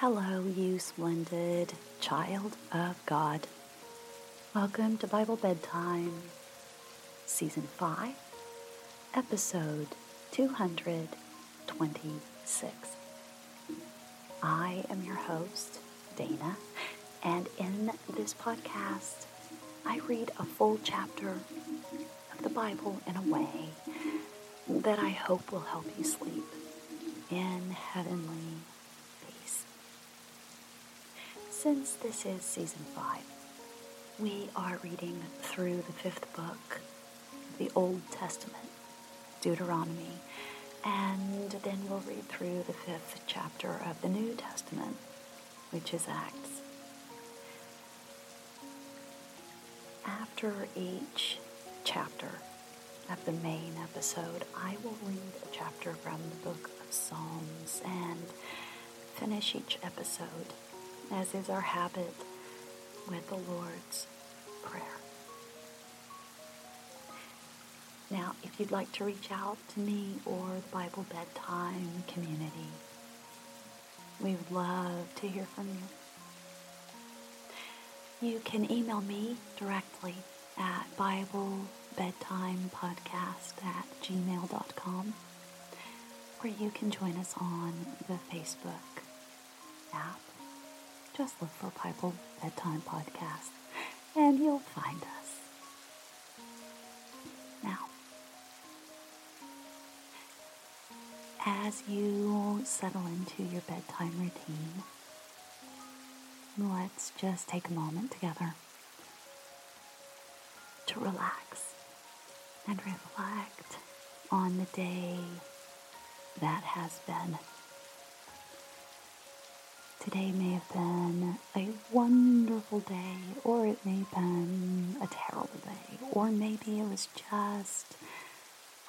Hello, you splendid child of God. Welcome to Bible Bedtime, Season 5, Episode 226. I am your host, Dana, and in this podcast, I read a full chapter of the Bible in a way that I hope will help you sleep in heavenly. Since this is season five, we are reading through the fifth book the Old Testament, Deuteronomy, and then we'll read through the fifth chapter of the New Testament, which is Acts. After each chapter of the main episode, I will read a chapter from the book of Psalms and finish each episode, as is our habit, with the Lord's Prayer. Now, if you'd like to reach out to me or the Bible Bedtime community, we would love to hear from you. You can email me directly at BibleBedtimePodcast at gmail.com or you can join us on the Facebook app. Just look for Bible Bedtime Podcast and you'll find us. Now, as you settle into your bedtime routine, let's just take a moment together to relax and reflect on the day that has been. Today may have been a wonderful day, or it may have been a terrible day, or maybe it was just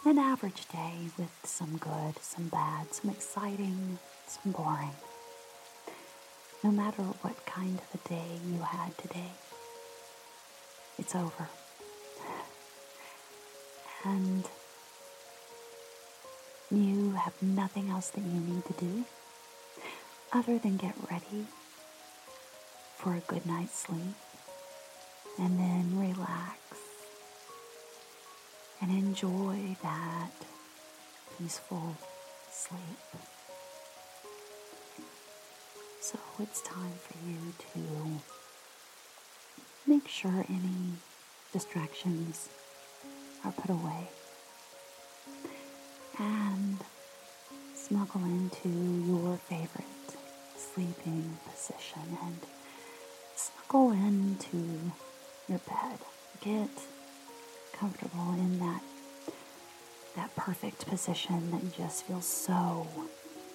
an average day with some good, some bad, some exciting, some boring. No matter what kind of a day you had today, it's over. And you have nothing else that you need to do other than get ready for a good night's sleep and then relax and enjoy that peaceful sleep. So it's time for you to make sure any distractions are put away and snuggle into your favorite sleeping position and snuggle into your bed. Get comfortable in that that perfect position that just feels so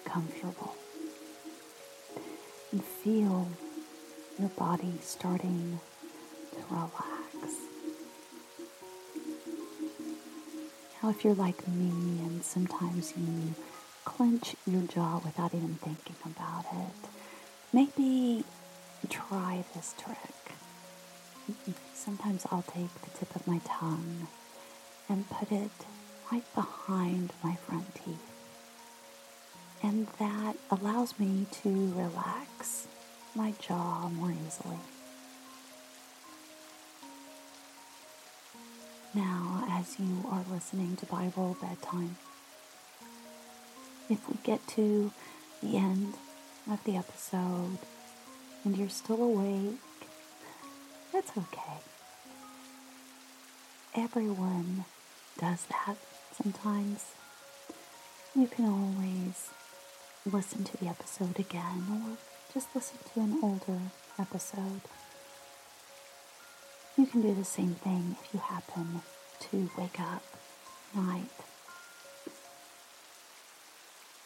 comfortable. And feel your body starting to relax. Now, if you're like me and sometimes you clench your jaw without even thinking about it, maybe try this trick. Sometimes I'll take the tip of my tongue and put it right behind my front teeth. And that allows me to relax my jaw more easily. Now, as you are listening to Bible bedtime, if we get to the end of the episode and you're still awake, that's okay. Everyone does that sometimes. You can always listen to the episode again or just listen to an older episode. You can do the same thing if you happen to wake up night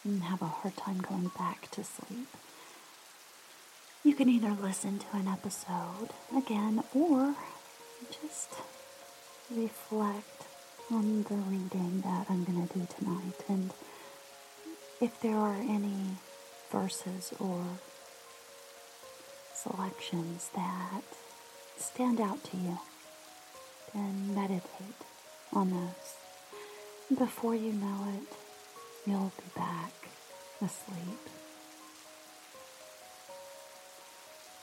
and have a hard time going back to sleep. You can either listen to an episode again or just reflect on the reading that I'm going to do tonight. And if there are any verses or selections that stand out to you, then meditate on those. Before you know it, you'll be back asleep.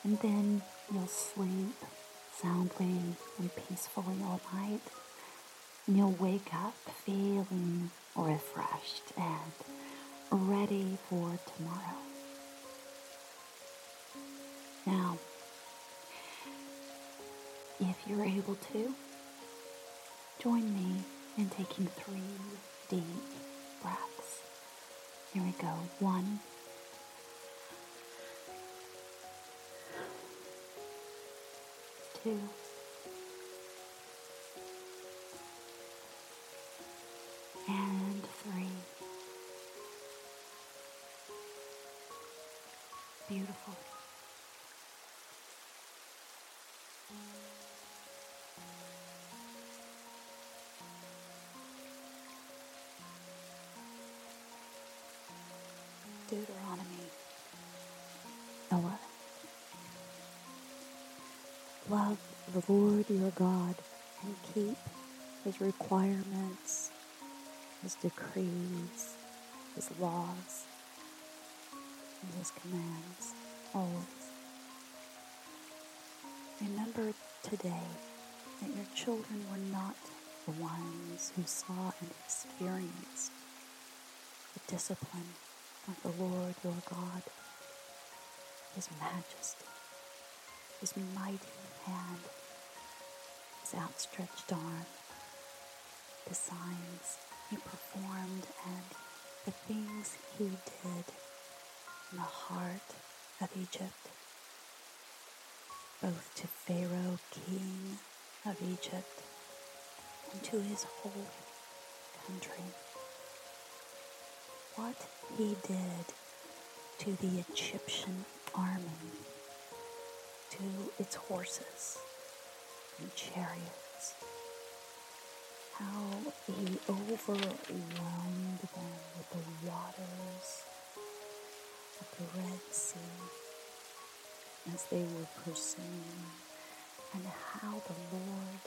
And then you'll sleep soundly and peacefully all night. And you'll wake up feeling refreshed and ready for tomorrow. Now, if you're able to, join me in taking three deep breaths. Here we go. One, two, Deuteronomy 11. Love the Lord your God and keep his requirements, his decrees, his laws, and his commands always. Remember today that your children were not the ones who saw and experienced the discipline of the Lord your God, His majesty, His mighty hand, His outstretched arm, the signs He performed, and the things He did in the heart of Egypt, both to Pharaoh, king of Egypt, and to his whole country what he did to the Egyptian army, to its horses and chariots, how he overwhelmed them with the waters of the Red Sea as they were pursuing, and how the Lord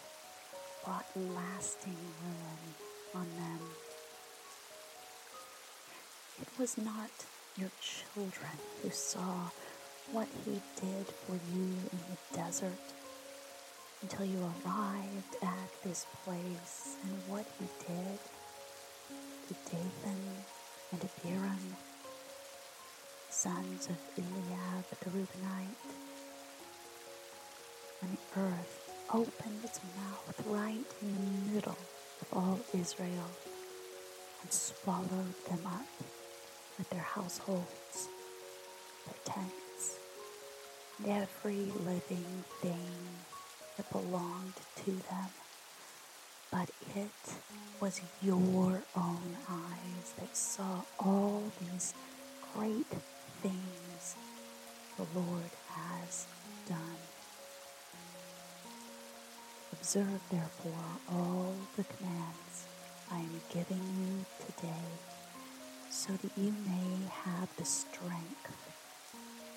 brought lasting ruin on them was not your children who saw what he did for you in the desert until you arrived at this place and what he did to Dathan and Abiram, sons of Eliab the Reubenite. And the earth opened its mouth right in the middle of all Israel and swallowed them up with their households, their tents, and every living thing that belonged to them. But it was your own eyes that saw all these great things the Lord has done. Observe, therefore, all the commands I am giving you today so that you may have the strength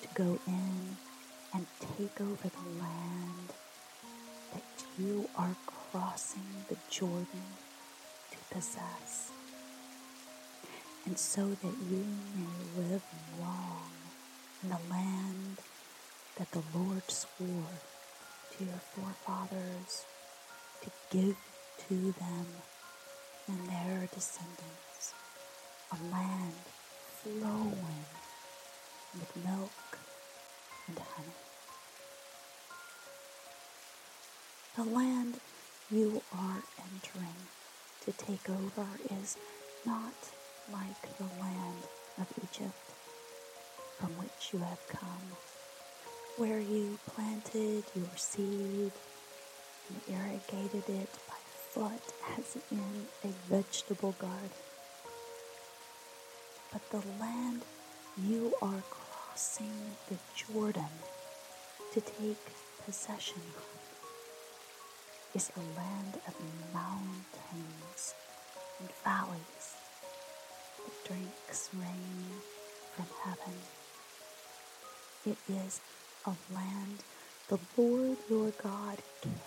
to go in and take over the land that you are crossing the Jordan to possess, and so that you may live long in the land that the Lord swore to your forefathers to give to them and their descendants a land flowing with milk and honey. The land you are entering to take over is not like the land of Egypt from which you have come, where you planted your seed and irrigated it by foot as in a vegetable garden but the land you are crossing the Jordan to take possession of is a land of mountains and valleys that drinks rain from heaven. It is a land the Lord your God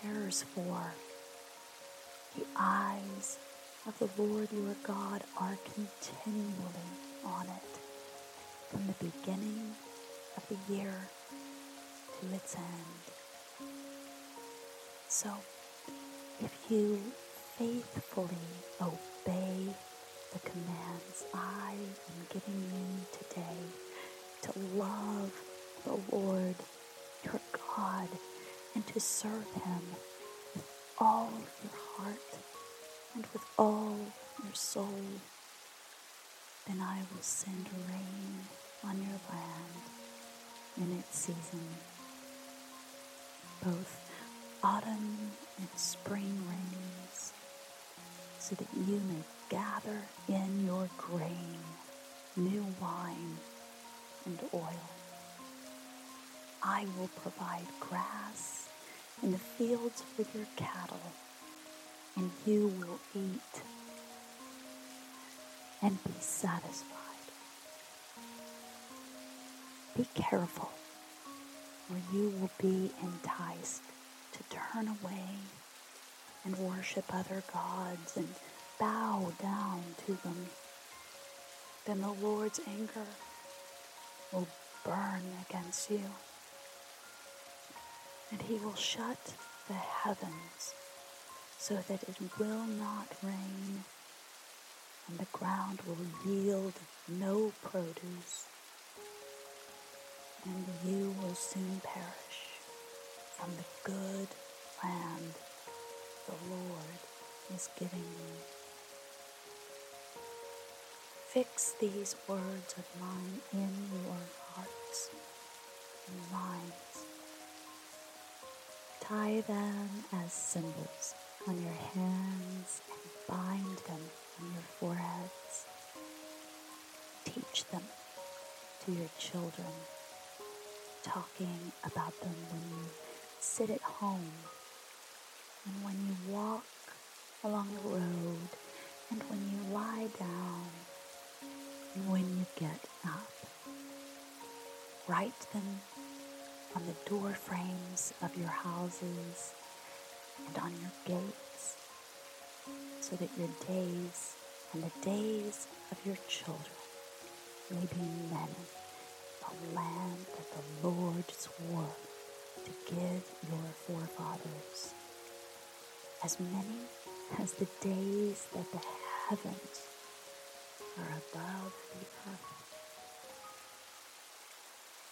cares for. The eyes of the Lord your God are continually on it from the beginning of the year to its end. So, if you faithfully obey the commands I am giving you today to love the Lord your God and to serve Him with all your heart and with all your soul, then I will send rain on your land in its season, both autumn and spring rains, so that you may gather in your grain, new wine, and oil. I will provide grass in the fields for your cattle, and you will eat and be satisfied. Be careful, or you will be enticed to turn away and worship other gods and bow down to them. Then the Lord's anger will burn against you, and he will shut the heavens so that it will not rain, and the ground will yield no produce, and you will soon perish from the good land the Lord is giving you. Fix these words of mine in your hearts and minds. Tie them as symbols on your hands and bind them on your foreheads. Teach them to your children, talking about them when you sit at home and when you walk along the road and when you lie down and when you get up. Write them on the door frames of your houses and on your gates so that your days and the days of your children may be many, the land that the Lord swore to give your forefathers. As many as the days that the heavens are above the earth.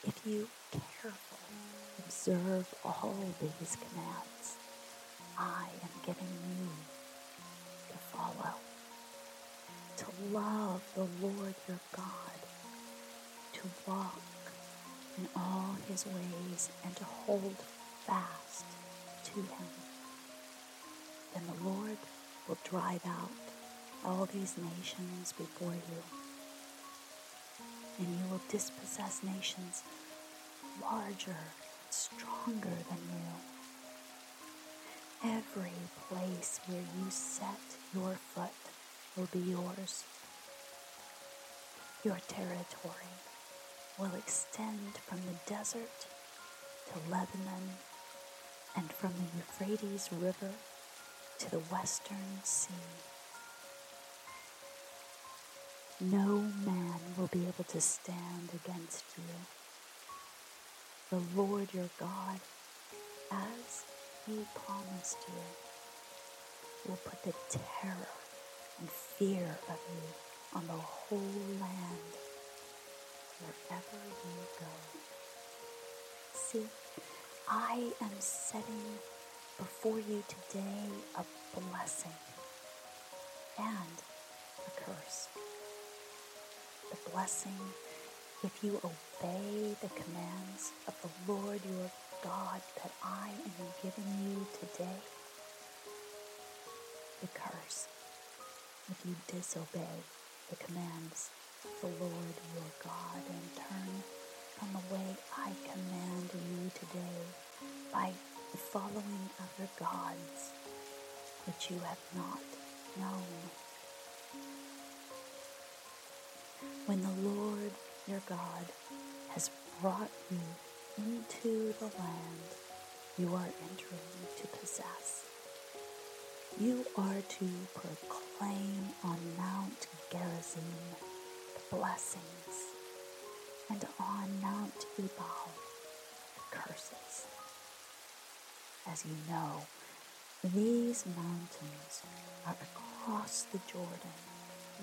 If you carefully observe all these commands I am giving you to love the Lord your God, to walk in all his ways and to hold fast to him, then the Lord will drive out all these nations before you, and you will dispossess nations larger and stronger than you. Every place where you set your foot will be yours. Your territory will extend from the desert to Lebanon and from the Euphrates River to the western sea. No man will be able to stand against you. The Lord your God, as he promised you, will put the terror and fear of you on the whole land wherever you go. See, I am setting before you today a blessing and a curse the blessing if you obey the commands of the Lord your God that I am giving you today. The curse if you disobey the commands of the Lord your God and turn from the way I command you today by the following other gods which you have not known when the Lord your God has brought you into the land you are entering to possess. You are to proclaim on Mount Gerizim the blessings, and on Mount Ebal the curses. As you know, these mountains are across the Jordan,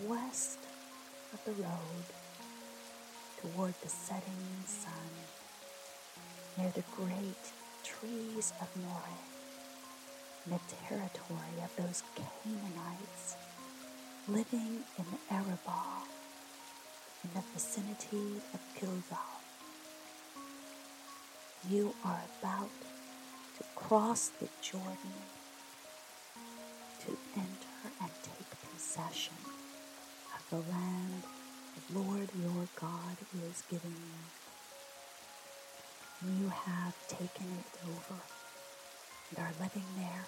west of the road, toward the setting sun, near the great trees of Moreh, in the territory of those Canaanites living in Arabah, in the vicinity of Gilgal. You are about to cross the Jordan to enter and take possession of the land the Lord your God is giving you. You have taken it over and are living there.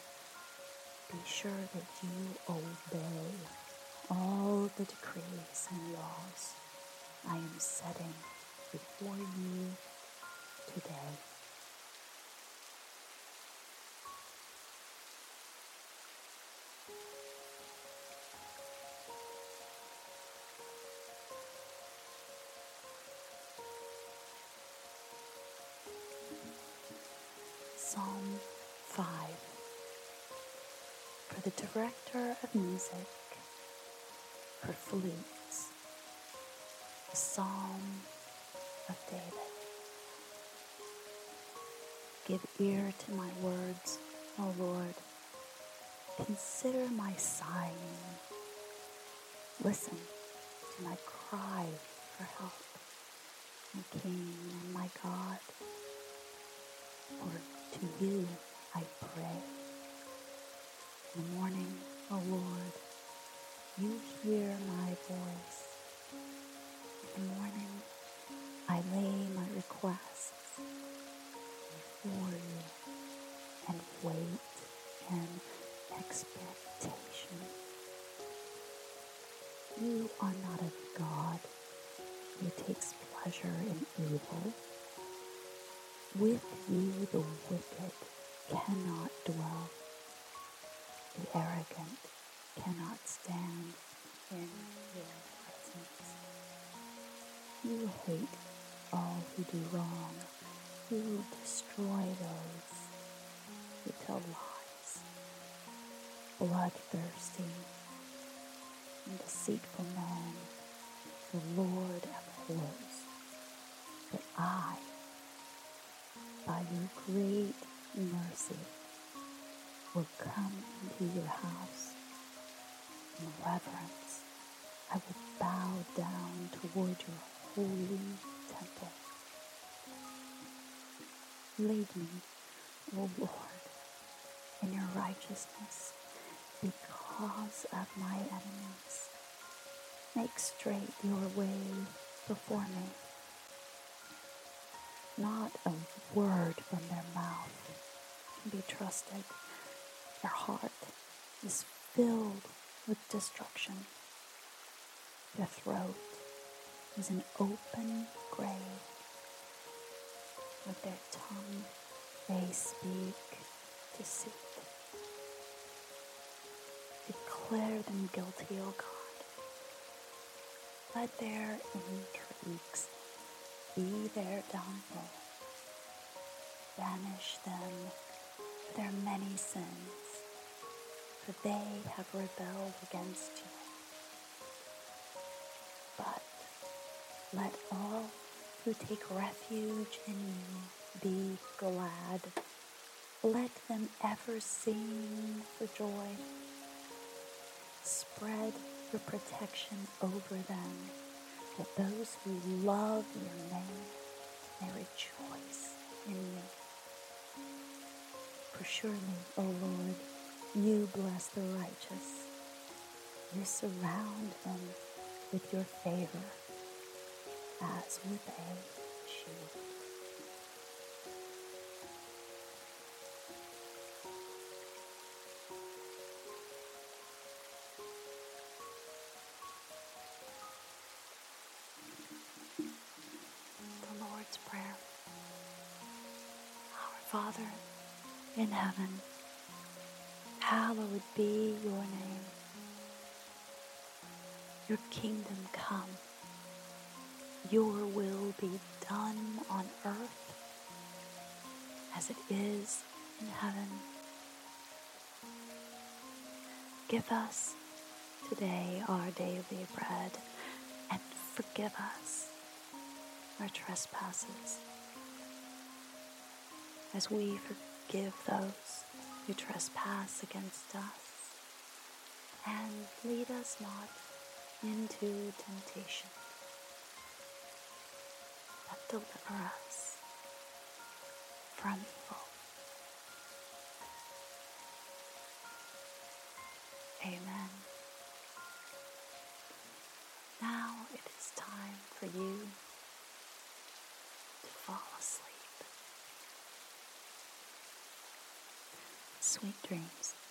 Be sure that you obey all the decrees and laws I am setting before you today. Director of music, for flutes, the Psalm of David. Give ear to my words, O Lord. Consider my sighing. Listen to my cry for help, my King and my God. For to you I pray. The morning, O Lord, you hear my voice. In the morning, I lay my requests before you and wait in expectation. You are not a God who takes pleasure in evil with you the wicked cannot dwell. The arrogant cannot stand in your presence. You hate all who do wrong. You destroy those who tell lies. Bloodthirsty and deceitful man, the Lord abhors. But I by your great mercy, will come into your house. In reverence, I will bow down toward your holy temple. Lead me, O Lord, in your righteousness because of my enemies. Make straight your way before me. Not a word from their mouth can be trusted. Their heart is filled with destruction. Their throat is an open grave. With their tongue they speak deceit. Declare them guilty, O God. Let their intrigues be their downfall. Banish them for their many sins, for they have rebelled against you. But let all who take refuge in you be glad. Let them ever sing for joy. Spread your protection over them that those who love your name may rejoice in you. For surely, O Lord, you bless the righteous. You surround them with your favor as with a shield. Prayer. Our Father in heaven, hallowed be your name. Your kingdom come. Your will be done on earth as it is in heaven. Give us today our daily bread and forgive us our trespasses as we forgive those who trespass against us. And lead us not into temptation, but deliver us from evil. Amen. Now it is time for you to fall asleep. Sweet dreams.